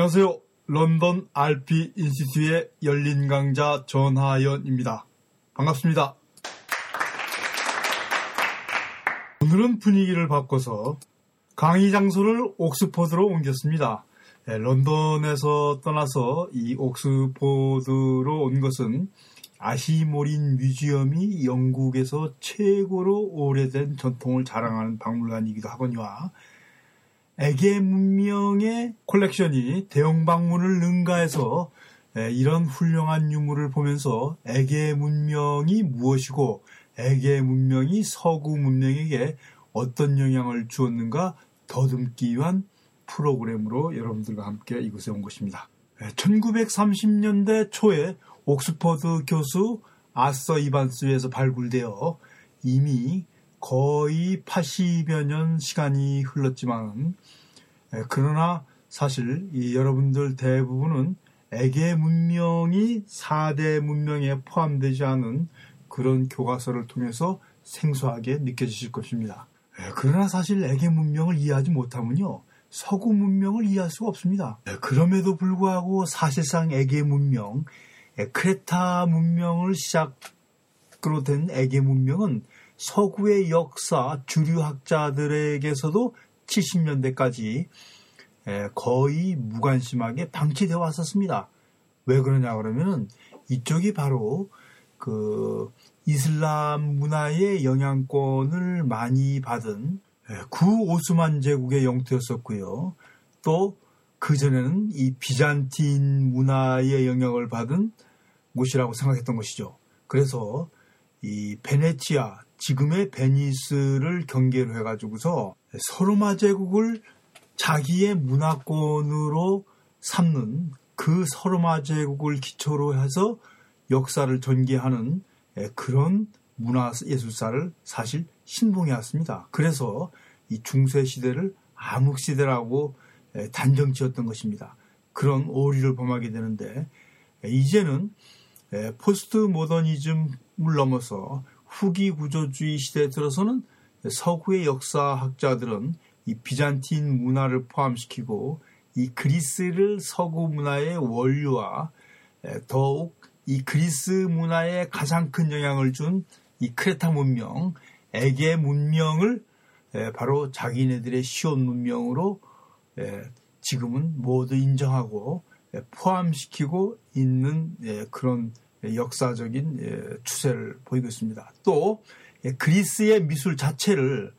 안녕하세요. 런던 RP 인스튜트의 열린 강자 전하연입니다. 반갑습니다. 오늘은 분위기를 바꿔서 강의 장소를 옥스퍼드로 옮겼습니다. 네, 런던에서 떠나서 이 옥스퍼드로 온 것은 아시모린 뮤지엄이 영국에서 최고로 오래된 전통을 자랑하는 박물관이기도 하거니와 에게 문명의 콜렉션이 대형 방문을 능가해서 이런 훌륭한 유물을 보면서 에게 문명이 무엇이고 에게 문명이 서구 문명에게 어떤 영향을 주었는가 더듬기 위한 프로그램으로 여러분들과 함께 이곳에 온 것입니다. 1930년대 초에 옥스퍼드 교수 아서 이반스에서 발굴되어 이미 거의 80여 년 시간이 흘렀지만 그러나 사실 여러분들 대부분은 에게 문명이 4대 문명에 포함되지 않은 그런 교과서를 통해서 생소하게 느껴지실 것입니다. 그러나 사실 에게 문명을 이해하지 못하면요. 서구 문명을 이해할 수가 없습니다. 그럼에도 불구하고 사실상 에게 문명, 크레타 문명을 시작으로 된 에게 문명은 서구의 역사 주류 학자들에게서도 70년대까지 거의 무관심하게 방치되어 왔었습니다. 왜 그러냐 그러면은 이쪽이 바로 그 이슬람 문화의 영향권을 많이 받은 구 오스만 제국의 영토였었고요. 또 그전에는 이 비잔틴 문화의 영향을 받은 곳이라고 생각했던 것이죠. 그래서 이 베네치아, 지금의 베니스를 경계로 해가지고서 서로마 제국을 자기의 문화권으로 삼는 그 서로마 제국을 기초로 해서 역사를 전개하는 그런 문화 예술사를 사실 신봉해왔습니다. 그래서 이 중세 시대를 암흑 시대라고 단정 지었던 것입니다. 그런 오류를 범하게 되는데 이제는 포스트 모더니즘을 넘어서 후기 구조주의 시대에 들어서는 서구의 역사학자들은 이 비잔틴 문화를 포함시키고 이 그리스를 서구 문화의 원류와 더욱 이 그리스 문화에 가장 큰 영향을 준 이 크레타 문명, 에게 문명을 바로 자기네들의 시온 문명으로 지금은 모두 인정하고 포함시키고 있는 그런 역사적인 추세를 보이고 있습니다. 또 그리스의 미술 자체를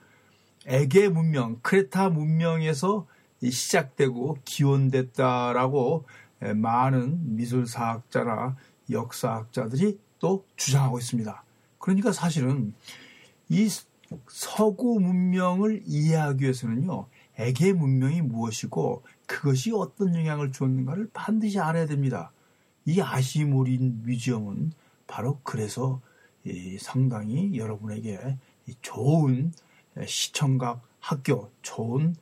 에게 문명, 크레타 문명에서 시작되고 기원됐다라고 많은 미술사학자나 역사학자들이 또 주장하고 있습니다. 그러니까 사실은 이 서구 문명을 이해하기 위해서는요, 에게 문명이 무엇이고 그것이 어떤 영향을 주었는가를 반드시 알아야 됩니다. 이 아시모린 뮤지엄은 바로 그래서 상당히 여러분에게 좋은 시청각 학교, 좋은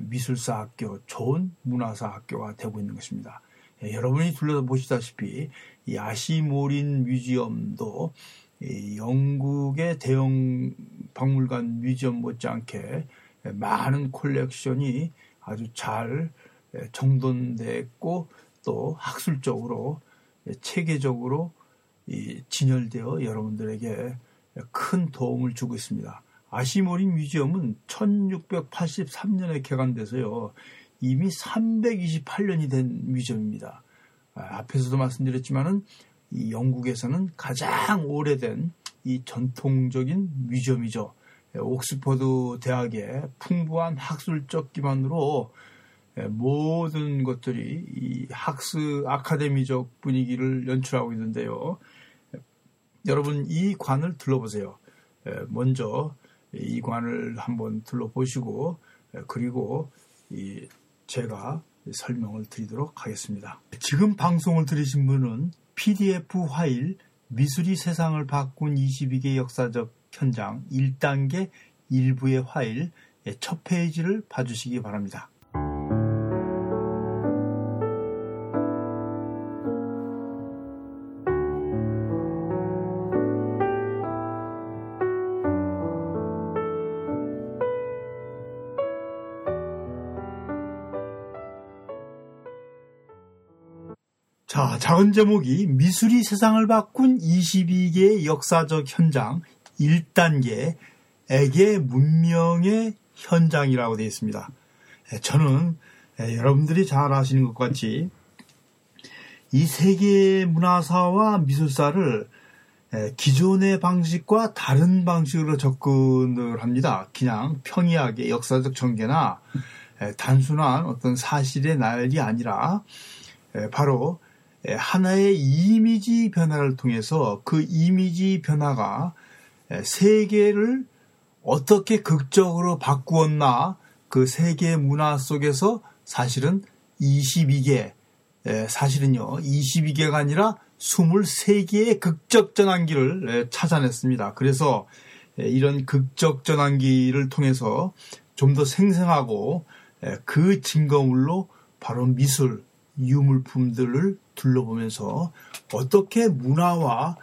미술사 학교, 좋은 문화사 학교가 되고 있는 것입니다. 여러분이 둘러보시다시피 이 아시모린 뮤지엄도 영국의 대형 박물관 뮤지엄 못지않게 많은 콜렉션이 아주 잘 정돈됐고 또 학술적으로 체계적으로 진열되어 여러분들에게 큰 도움을 주고 있습니다. 아시모린 뮤지엄은 1683년에 개관돼서요. 이미 328년이 된 뮤지엄입니다. 아, 앞에서도 말씀드렸지만은 이 영국에서는 가장 오래된 이 전통적인 뮤지엄이죠. 옥스퍼드 대학의 풍부한 학술적 기반으로 모든 것들이 이 학습 아카데미적 분위기를 연출하고 있는데요. 여러분 이 관을 둘러보세요. 먼저 이 관을 한번 둘러보시고 그리고 제가 설명을 드리도록 하겠습니다. 지금 방송을 들으신 분은 PDF 파일 미술이 세상을 바꾼 22개 역사적 현장 1단계 일부의 파일 첫 페이지를 봐주시기 바랍니다. 자, 작은 제목이 미술이 세상을 바꾼 22개의 역사적 현장 1단계 에게 문명의 현장이라고 되어 있습니다. 저는 여러분들이 잘 아시는 것 같이 이 세계 문화사와 미술사를 기존의 방식과 다른 방식으로 접근을 합니다. 그냥 평이하게 역사적 전개나 단순한 어떤 사실의 날이 아니라 바로 하나의 이미지 변화를 통해서 그 이미지 변화가 세계를 어떻게 극적으로 바꾸었나 그 세계 문화 속에서 사실은 22개, 사실은요, 22개가 아니라 23개의 극적 전환기를 찾아냈습니다. 그래서 이런 극적 전환기를 통해서 좀 더 생생하고 그 증거물로 바로 미술, 유물품들을 둘러보면서 어떻게 문화와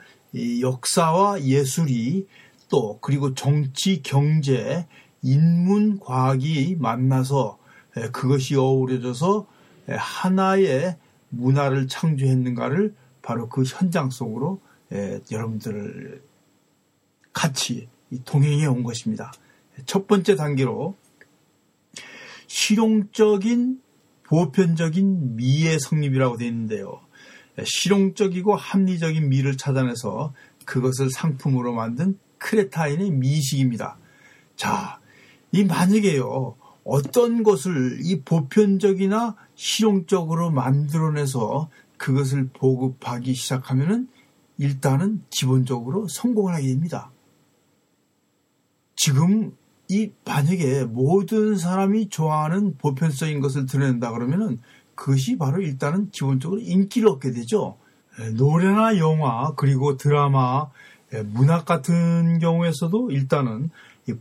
역사와 예술이 또 그리고 정치, 경제, 인문, 과학이 만나서 그것이 어우러져서 하나의 문화를 창조했는가를 바로 그 현장 속으로 여러분들을 같이 동행해 온 것입니다. 첫 번째 단계로 실용적인 보편적인 미의 성립이라고 되어 있는데요. 실용적이고 합리적인 미를 찾아내서 그것을 상품으로 만든 크레타인의 미식입니다. 자, 이 만약에요, 어떤 것을 이 보편적이나 실용적으로 만들어내서 그것을 보급하기 시작하면은 일단은 기본적으로 성공을 하게 됩니다. 지금 이 만약에 모든 사람이 좋아하는 보편적인 것을 드러낸다 그러면은 그것이 바로 일단은 기본적으로 인기를 얻게 되죠. 노래나 영화 그리고 드라마 예, 문학 같은 경우에서도 일단은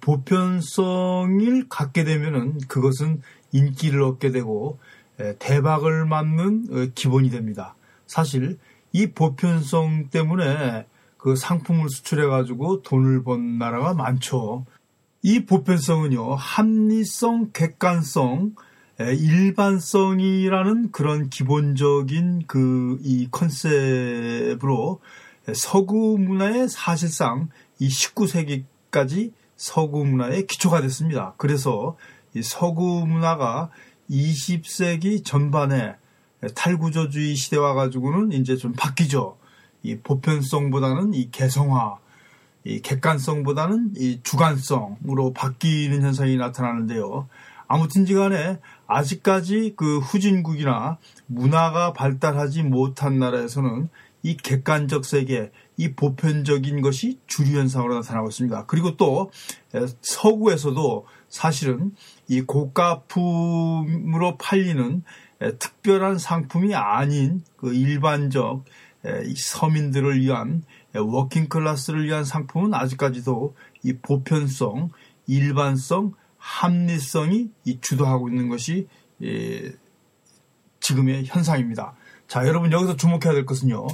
보편성을 갖게 되면은 그것은 인기를 얻게 되고 예, 대박을 맞는 어, 기본이 됩니다. 사실 이 보편성 때문에 그 상품을 수출해 가지고 돈을 번 나라가 많죠. 이 보편성은요, 합리성, 객관성, 예, 일반성이라는 그런 기본적인 그 이 컨셉으로 서구 문화의 사실상 이 19세기까지 서구 문화의 기초가 됐습니다. 그래서 이 서구 문화가 20세기 전반에 탈구조주의 시대 와 가지고는 이제 좀 바뀌죠. 이 보편성보다는 이 개성화, 이 객관성보다는 이 주관성으로 바뀌는 현상이 나타나는데요. 아무튼지 간에 아직까지 그 후진국이나 문화가 발달하지 못한 나라에서는 이 객관적 세계, 이 보편적인 것이 주류 현상으로 나타나고 있습니다. 그리고 또 서구에서도 사실은 이 고가품으로 팔리는 특별한 상품이 아닌 그 일반적 서민들을 위한 working class를 위한 상품은 아직까지도 이 보편성, 일반성, 합리성이 주도하고 있는 것이 지금의 현상입니다. 자, 여러분 여기서 주목해야 될 것은요.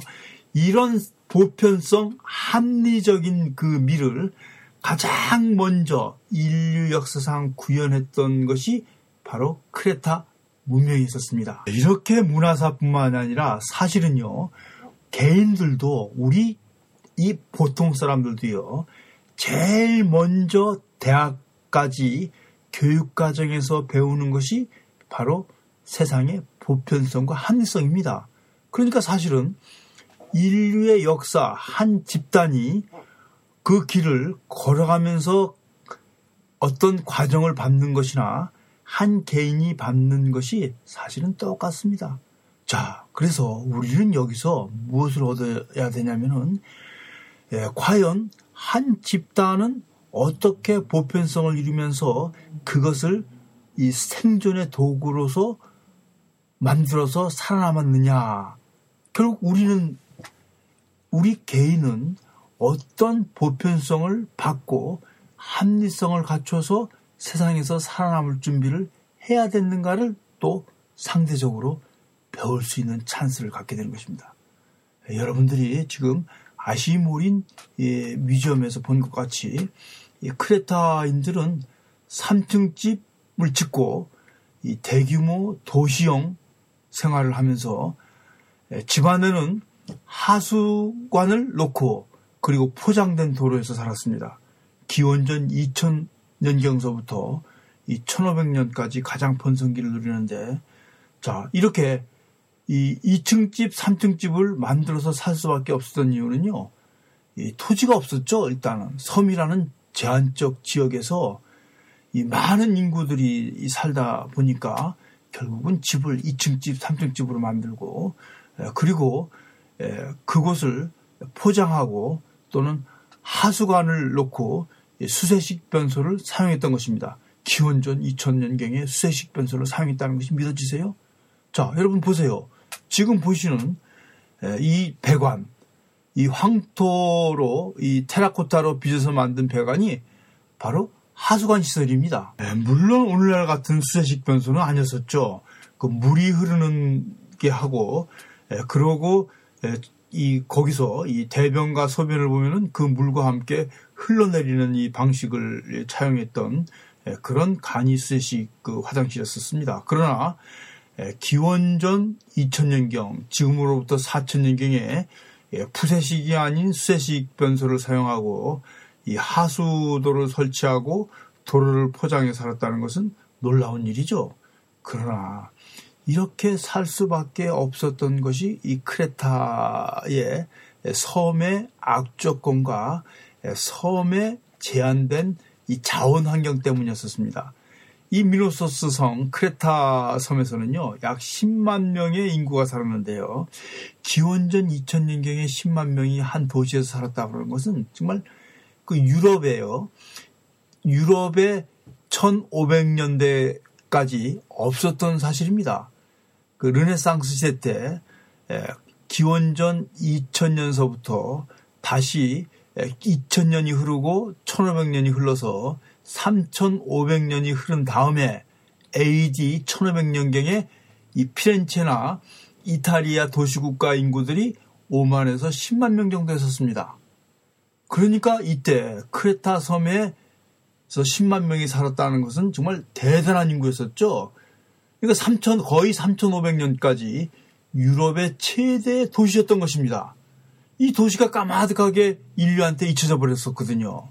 이런 보편성, 합리적인 그 미를 가장 먼저 인류 역사상 구현했던 것이 바로 크레타 문명이 있었습니다. 이렇게 문화사뿐만 아니라 사실은요, 개인들도 우리 이 보통 사람들도요, 제일 먼저 대학까지 교육 과정에서 배우는 것이 바로 세상의 보편성과 합리성입니다. 그러니까 사실은 인류의 역사 한 집단이 그 길을 걸어가면서 어떤 과정을 밟는 것이나 한 개인이 밟는 것이 사실은 똑같습니다. 자, 그래서 우리는 여기서 무엇을 얻어야 되냐면은, 예, 과연 한 집단은 어떻게 보편성을 이루면서 그것을 이 생존의 도구로서 만들어서 살아남았느냐. 결국 우리는, 우리 개인은 어떤 보편성을 받고 합리성을 갖춰서 세상에서 살아남을 준비를 해야 되는가를 또 상대적으로 배울 수 있는 찬스를 갖게 되는 것입니다. 여러분들이 지금 아시모린 뮤지엄에서 본 것 같이 크레타인들은 3층 집을 짓고 대규모 도시형 생활을 하면서 집 안에는 하수관을 놓고 그리고 포장된 도로에서 살았습니다. 기원전 2000년경서부터 이 1500년까지 가장 번성기를 누리는데 자 이렇게 이 2층 집, 3층 집을 만들어서 살 수밖에 없었던 이유는요. 이 토지가 없었죠. 일단은 섬이라는 제한적 지역에서 이 많은 인구들이 살다 보니까 결국은 집을 2층 집, 3층 집으로 만들고 그리고 그곳을 포장하고 또는 하수관을 놓고 수세식 변소를 사용했던 것입니다. 기원전 2000년경에 수세식 변소를 사용했다는 것이 믿어지세요? 자, 여러분 보세요. 지금 보시는 이 배관, 이 황토로 이 테라코타로 빚어서 만든 배관이 바로 하수관 시설입니다. 물론 오늘날 같은 수세식 변소는 아니었었죠. 그 물이 흐르는 게 하고 그러고 이 거기서 이 대변과 소변을 보면은 그 물과 함께 흘러내리는 이 방식을 차용했던 그런 간이 수세식 그 화장실이었습니다. 그러나 기원전 2000년경 지금으로부터 4000년경에 푸세식이 아닌 수세식 변소를 사용하고 이 하수도를 설치하고 도로를 포장해 살았다는 것은 놀라운 일이죠. 그러나 이렇게 살 수밖에 없었던 것이 이 크레타의 섬의 악조건과 섬에 제한된 이 자원 환경 때문이었습니다. 이 미노소스 성 크레타 섬에서는요 약 10만 명의 인구가 살았는데요 기원전 2000년경에 10만 명이 한 도시에서 살았다 그러는 것은 정말 그 유럽에요 유럽의 1500년대까지 없었던 사실입니다. 그 르네상스 시대 때 기원전 2000년서부터 다시 2000년이 흐르고 1500년이 흘러서 3500년이 흐른 다음에 AD 1500년경에 이 피렌체나 이탈리아 도시국가 인구들이 5만에서 10만 명 정도 했었습니다. 그러니까 이때 크레타 섬에서 10만 명이 살았다는 것은 정말 대단한 인구였었죠. 그러니까 3천 거의 3,500년까지 유럽의 최대 도시였던 것입니다. 이 도시가 까마득하게 인류한테 잊혀져 버렸었거든요.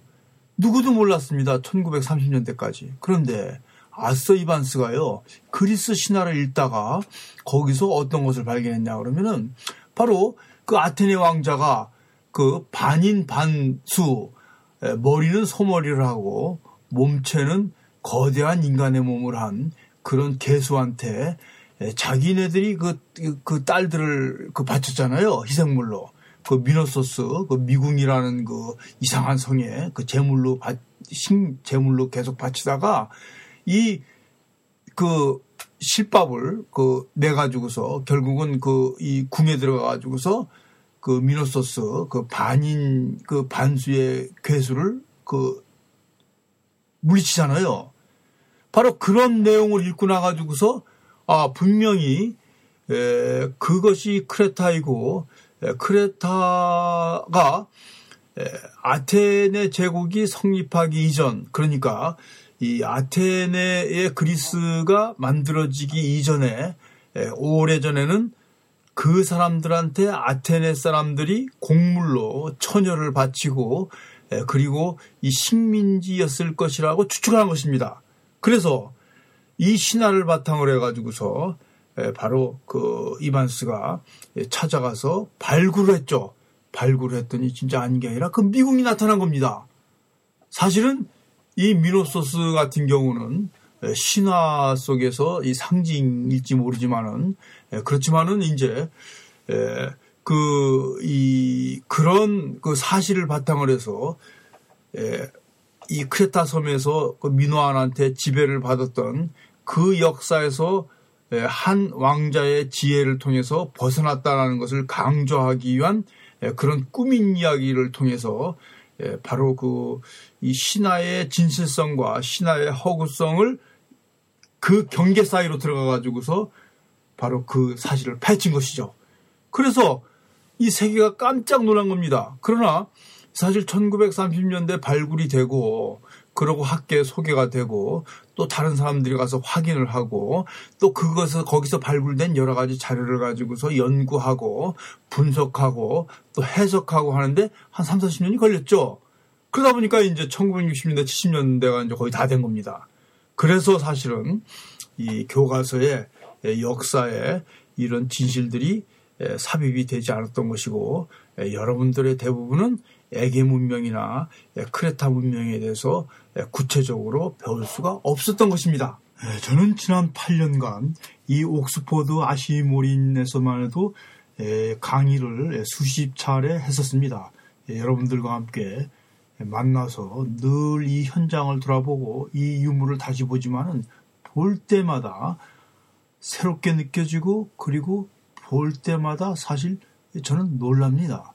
누구도 몰랐습니다. 1930년대까지. 그런데 아서 이반스가요. 그리스 신화를 읽다가 거기서 어떤 것을 발견했냐 그러면은 바로 그 아테네 왕자가 그 반인 반수 머리는 소머리를 하고 몸체는 거대한 인간의 몸을 한 그런 개수한테 자기네들이 그, 그 딸들을 그 바쳤잖아요. 희생물로. 그 미노소스, 그 미궁이라는 그 이상한 성에 그 제물로 바, 신, 제물로 계속 바치다가 이 그 실밥을 그 내 가지고서 결국은 그 이 궁에 들어가 가지고서 그 미노소스 그 반인 그 반수의 괴수를 그 물리치잖아요. 바로 그런 내용을 읽고 나가지고서 아 분명히 에, 그것이 크레타이고 에, 크레타가 에, 아테네 제국이 성립하기 이전 그러니까 이 아테네의 그리스가 만들어지기 이전에 오래전에는 그 사람들한테 아테네 사람들이 곡물로 처녀를 바치고 그리고 이 식민지였을 것이라고 추측한 것입니다. 그래서 이 신화를 바탕으로 해가지고서 바로 그 이반스가 찾아가서 발굴을 했죠. 발굴을 했더니 진짜 아닌 게 아니라 그 미국이 나타난 겁니다. 사실은 이 미노소스 같은 경우는 신화 속에서 이 상징일지 모르지만은 그렇지만은 이제 그 이 그런 그 사실을 바탕으로 해서 이 크레타 섬에서 그 민호안한테 지배를 받았던 그 역사에서 한 왕자의 지혜를 통해서 벗어났다는 것을 강조하기 위한 그런 꾸민 이야기를 통해서 바로 그 이 신화의 진실성과 신화의 허구성을 그 경계 사이로 들어가 가지고서 바로 그 사실을 파헤친 것이죠. 그래서 이 세계가 깜짝 놀란 겁니다. 그러나 사실 1930년대 발굴이 되고 그러고 학계에 소개가 되고 또 다른 사람들이 가서 확인을 하고 또 그것을 거기서 발굴된 여러 가지 자료를 가지고서 연구하고 분석하고 또 해석하고 하는데 한 3, 40년이 걸렸죠. 그러다 보니까 이제 1960년대, 70년대가 이제 거의 다 된 겁니다. 그래서 사실은 이 교과서의 역사에 이런 진실들이 삽입이 되지 않았던 것이고 여러분들의 대부분은 에게 문명이나 크레타 문명에 대해서 구체적으로 배울 수가 없었던 것입니다. 저는 지난 8년간 이 옥스포드 아시모린에서만 해도 강의를 수십 차례 했었습니다. 여러분들과 함께 만나서 늘 이 현장을 돌아보고 이 유물을 다시 보지만은 볼 때마다 새롭게 느껴지고 그리고 볼 때마다 사실 저는 놀랍니다.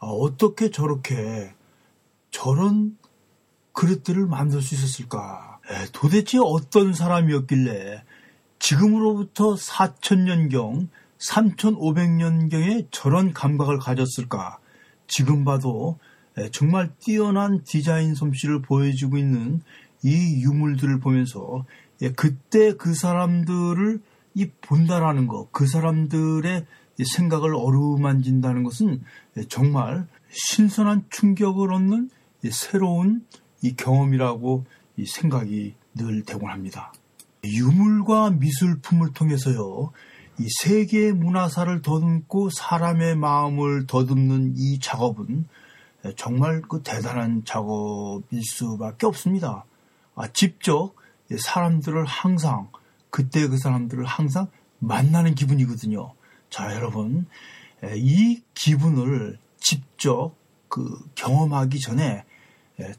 아, 어떻게 저렇게 저런 그릇들을 만들 수 있었을까? 도대체 어떤 사람이었길래 지금으로부터 4천년경, 3,500년경에 저런 감각을 가졌을까? 지금 봐도 정말 뛰어난 디자인 솜씨를 보여주고 있는 이 유물들을 보면서 그때 그 사람들을 이 본다라는 것, 그 사람들의 생각을 어루만진다는 것은 정말 신선한 충격을 얻는 새로운 이 경험이라고 이 생각이 늘 되곤 합니다. 유물과 미술품을 통해서요, 이 세계의 문화사를 더듬고 사람의 마음을 더듬는 이 작업은 정말 그 대단한 작업일 수밖에 없습니다. 아, 직접 사람들을 항상 그때 그 사람들을 항상 만나는 기분이거든요. 자, 여러분, 이 기분을 직접 그 경험하기 전에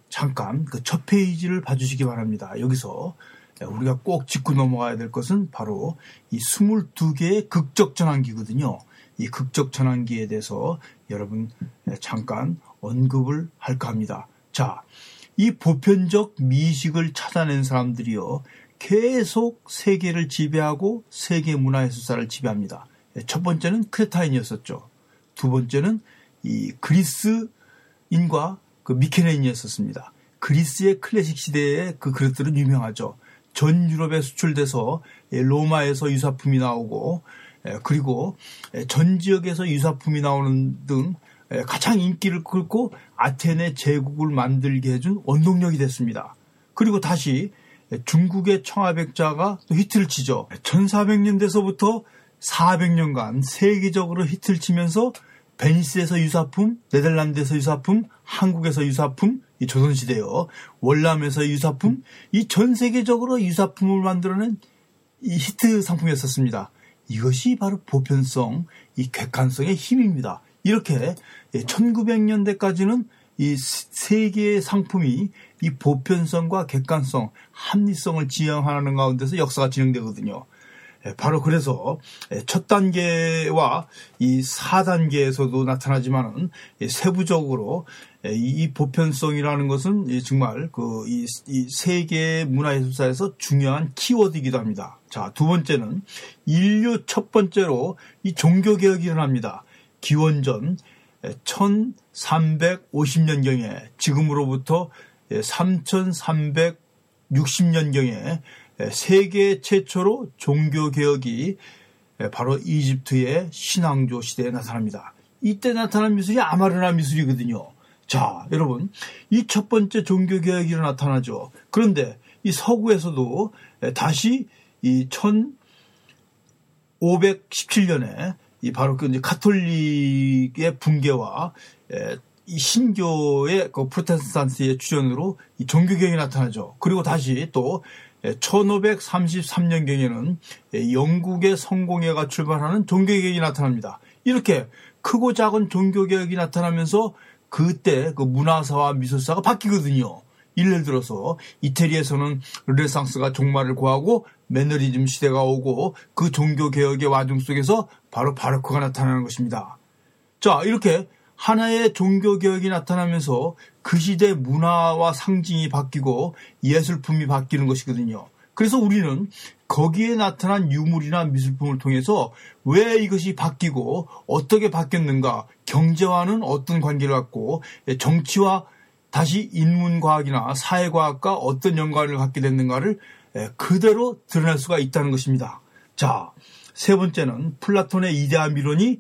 잠깐 그 첫 페이지를 봐주시기 바랍니다. 여기서 우리가 꼭 짚고 넘어가야 될 것은 바로 이 22개의 극적 전환기거든요. 이 극적 전환기에 대해서 여러분 잠깐 언급을 할까 합니다. 자, 이 보편적 미식을 찾아낸 사람들이요. 계속 세계를 지배하고 세계 문화예술사를 지배합니다. 첫 번째는 크레타인이었었죠. 두 번째는 이 그리스인과 그 미케네인이었었습니다. 그리스의 클래식 시대의 그 그릇들은 유명하죠. 전 유럽에 수출돼서 로마에서 유사품이 나오고 그리고 전 지역에서 유사품이 나오는 등 가장 인기를 끌고 아테네 제국을 만들게 해준 원동력이 됐습니다. 그리고 다시 중국의 청아백자가 또 히트를 치죠. 1400년대서부터 400년간 세계적으로 히트를 치면서 베니스에서 유사품, 네덜란드에서 유사품, 한국에서 유사품, 이 조선시대요. 월남에서 유사품, 이 전 세계적으로 유사품을 만들어낸 이 히트 상품이었었습니다. 이것이 바로 보편성, 이 객관성의 힘입니다. 이렇게 1900년대까지는 이 세계의 상품이 이 보편성과 객관성, 합리성을 지향하는 가운데서 역사가 진행되거든요. 예, 바로 그래서 예, 첫 단계와 이 4단계에서도 나타나지만은 세부적으로 예, 이 보편성이라는 것은 정말 그 이 세계 문화예술사에서 중요한 키워드이기도 합니다. 자, 두 번째는 인류 첫 번째로 이 종교개혁이 일어납니다. 기원전 1350년경에 지금으로부터 3360년경에 세계 최초로 종교개혁이 바로 이집트의 신앙조 시대에 나타납니다. 이때 나타난 미술이 아마르나 미술이거든요. 자, 여러분, 이 첫 번째 종교개혁이 나타나죠. 그런데 이 서구에서도 다시 이 1517년에 이 바로 그 이제 카톨릭의 붕괴와 이 신교의 그 프로테스탄트의 출현으로 이 종교개혁이 나타나죠. 그리고 다시 또 1533년경에는 영국의 성공회가 출발하는 종교개혁이 나타납니다. 이렇게 크고 작은 종교개혁이 나타나면서 그때 그 문화사와 미술사가 바뀌거든요. 예를 들어서 이태리에서는 르네상스가 종말을 구하고 매너리즘 시대가 오고 그 종교개혁의 와중 속에서 바로 바르크가 나타나는 것입니다. 자, 이렇게 하나의 종교개혁이 나타나면서 그 시대 문화와 상징이 바뀌고 예술품이 바뀌는 것이거든요. 그래서 우리는 거기에 나타난 유물이나 미술품을 통해서 왜 이것이 바뀌고 어떻게 바뀌었는가, 경제와는 어떤 관계를 갖고 정치와 다시 인문과학이나 사회과학과 어떤 연관을 갖게 됐는가를 그대로 드러낼 수가 있다는 것입니다. 자, 세 번째는 플라톤의 이데아 미론이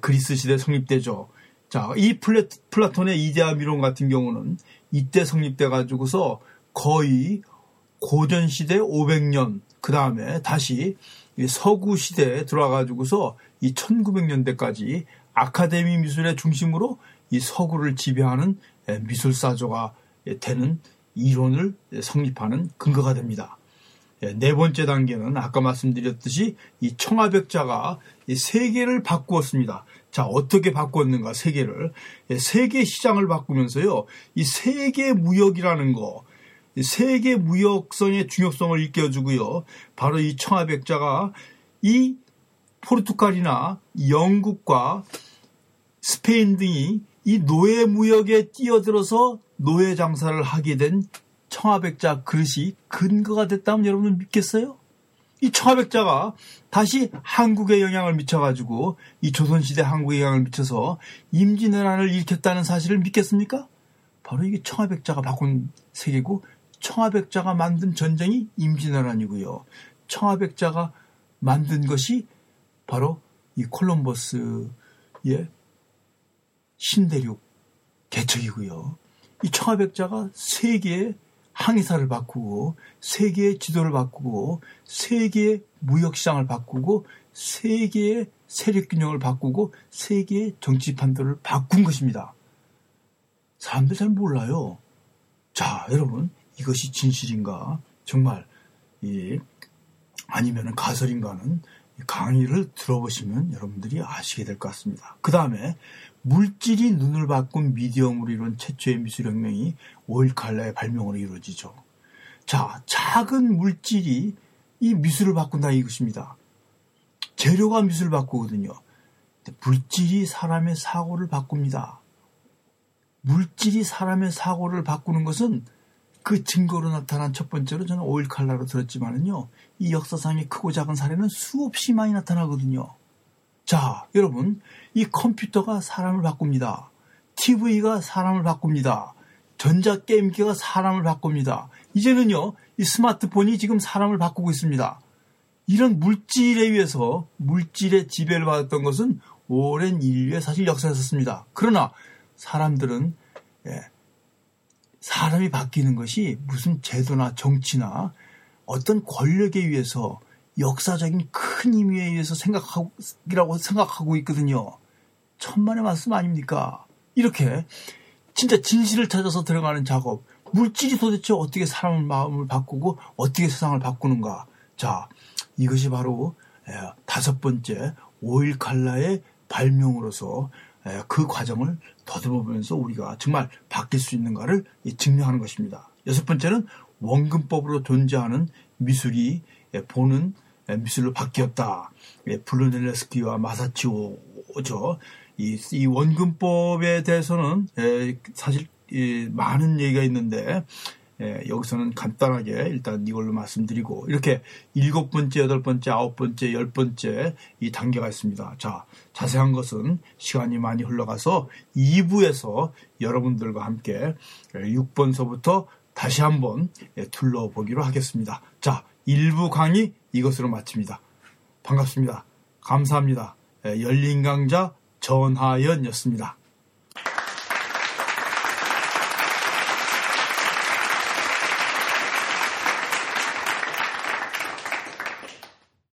그리스 시대 에 성립되죠. 자, 이 플레, 플라톤의 이데아 미론 같은 경우는 이때 성립돼 가지고서 거의 고전 시대 500년 그 다음에 다시 서구 시대에 들어와 가지고서 이 1900년대까지 아카데미 미술의 중심으로 이 서구를 지배하는 미술사조가 되는 이론을 성립하는 근거가 됩니다. 네 번째 단계는 아까 말씀드렸듯이 이 청아백자가 이 세계를 바꾸었습니다. 자, 어떻게 바꿨는가, 세계를. 세계 시장을 바꾸면서요, 이 세계 무역이라는 거, 세계 무역성의 중요성을 일깨워주고요. 바로 이 청아백자가 이 포르투갈이나 영국과 스페인 등이 이 노예 무역에 뛰어들어서 노예 장사를 하게 된 청아백자 그릇이 근거가 됐다면 여러분은 믿겠어요? 이 청아백자가 다시 한국에 영향을 미쳐가지고 이 조선시대 한국에 영향을 미쳐서 임진왜란을 일으켰다는 사실을 믿겠습니까? 바로 이게 청아백자가 바꾼 세계고 청아백자가 만든 전쟁이 임진왜란이고요. 청아백자가 만든 것이 바로 이 콜럼버스의 신대륙 개척이고요. 이 청아백자가 세계의 항해사를 바꾸고 세계의 지도를 바꾸고 세계의 무역 시장을 바꾸고 세계의 세력 균형을 바꾸고 세계의 정치 판도를 바꾼 것입니다. 사람들 잘 몰라요. 자, 여러분 이것이 진실인가? 정말 이 아니면은 가설인가는 강의를 들어보시면 여러분들이 아시게 될 것 같습니다. 그 다음에 물질이 눈을 바꾼 미디엄으로 이룬 최초의 미술혁명이 오일 칼라의 발명으로 이루어지죠. 자, 작은 물질이 이 미술을 바꾼다 이것입니다. 재료가 미술을 바꾸거든요. 물질이 사람의 사고를 바꿉니다. 물질이 사람의 사고를 바꾸는 것은 그 증거로 나타난 첫 번째로 저는 오일 칼라로 들었지만은요, 이 역사상의 크고 작은 사례는 수없이 많이 나타나거든요. 자, 여러분, 이 컴퓨터가 사람을 바꿉니다. TV가 사람을 바꿉니다. 전자게임기가 사람을 바꿉니다. 이제는요, 이 스마트폰이 지금 사람을 바꾸고 있습니다. 이런 물질에 의해서 물질의 지배를 받았던 것은 오랜 인류의 사실 역사였었습니다. 그러나 사람들은 예, 사람이 바뀌는 것이 무슨 제도나 정치나 어떤 권력에 의해서 역사적인 큰 의미에 의해서 생각하고 생각하고 있거든요. 천만의 말씀 아닙니까? 이렇게 진짜 진실을 찾아서 들어가는 작업. 물질이 도대체 어떻게 사람 마음을 바꾸고 어떻게 세상을 바꾸는가. 자, 이것이 바로 다섯 번째 오일 칼라의 발명으로서 그 과정을 더듬어보면서 우리가 정말 바뀔 수 있는가를 증명하는 것입니다. 여섯 번째는 원근법으로 존재하는 미술이 보는 미술로 바뀌었다. 블루넬레스키와 마사치오죠. 이, 이 원근법에 대해서는 사실 많은 얘기가 있는데 여기서는 간단하게 일단 이걸로 말씀드리고 이렇게 일곱 번째, 여덟 번째, 아홉 번째, 열 번째 이 단계가 있습니다. 자, 자세한 것은 시간이 많이 흘러가서 2부에서 여러분들과 함께 6번서부터 다시 한번 둘러보기로 하겠습니다. 자, 1부 강의 이것으로 마칩니다. 반갑습니다. 감사합니다. 열린 강자 전하연이었습니다.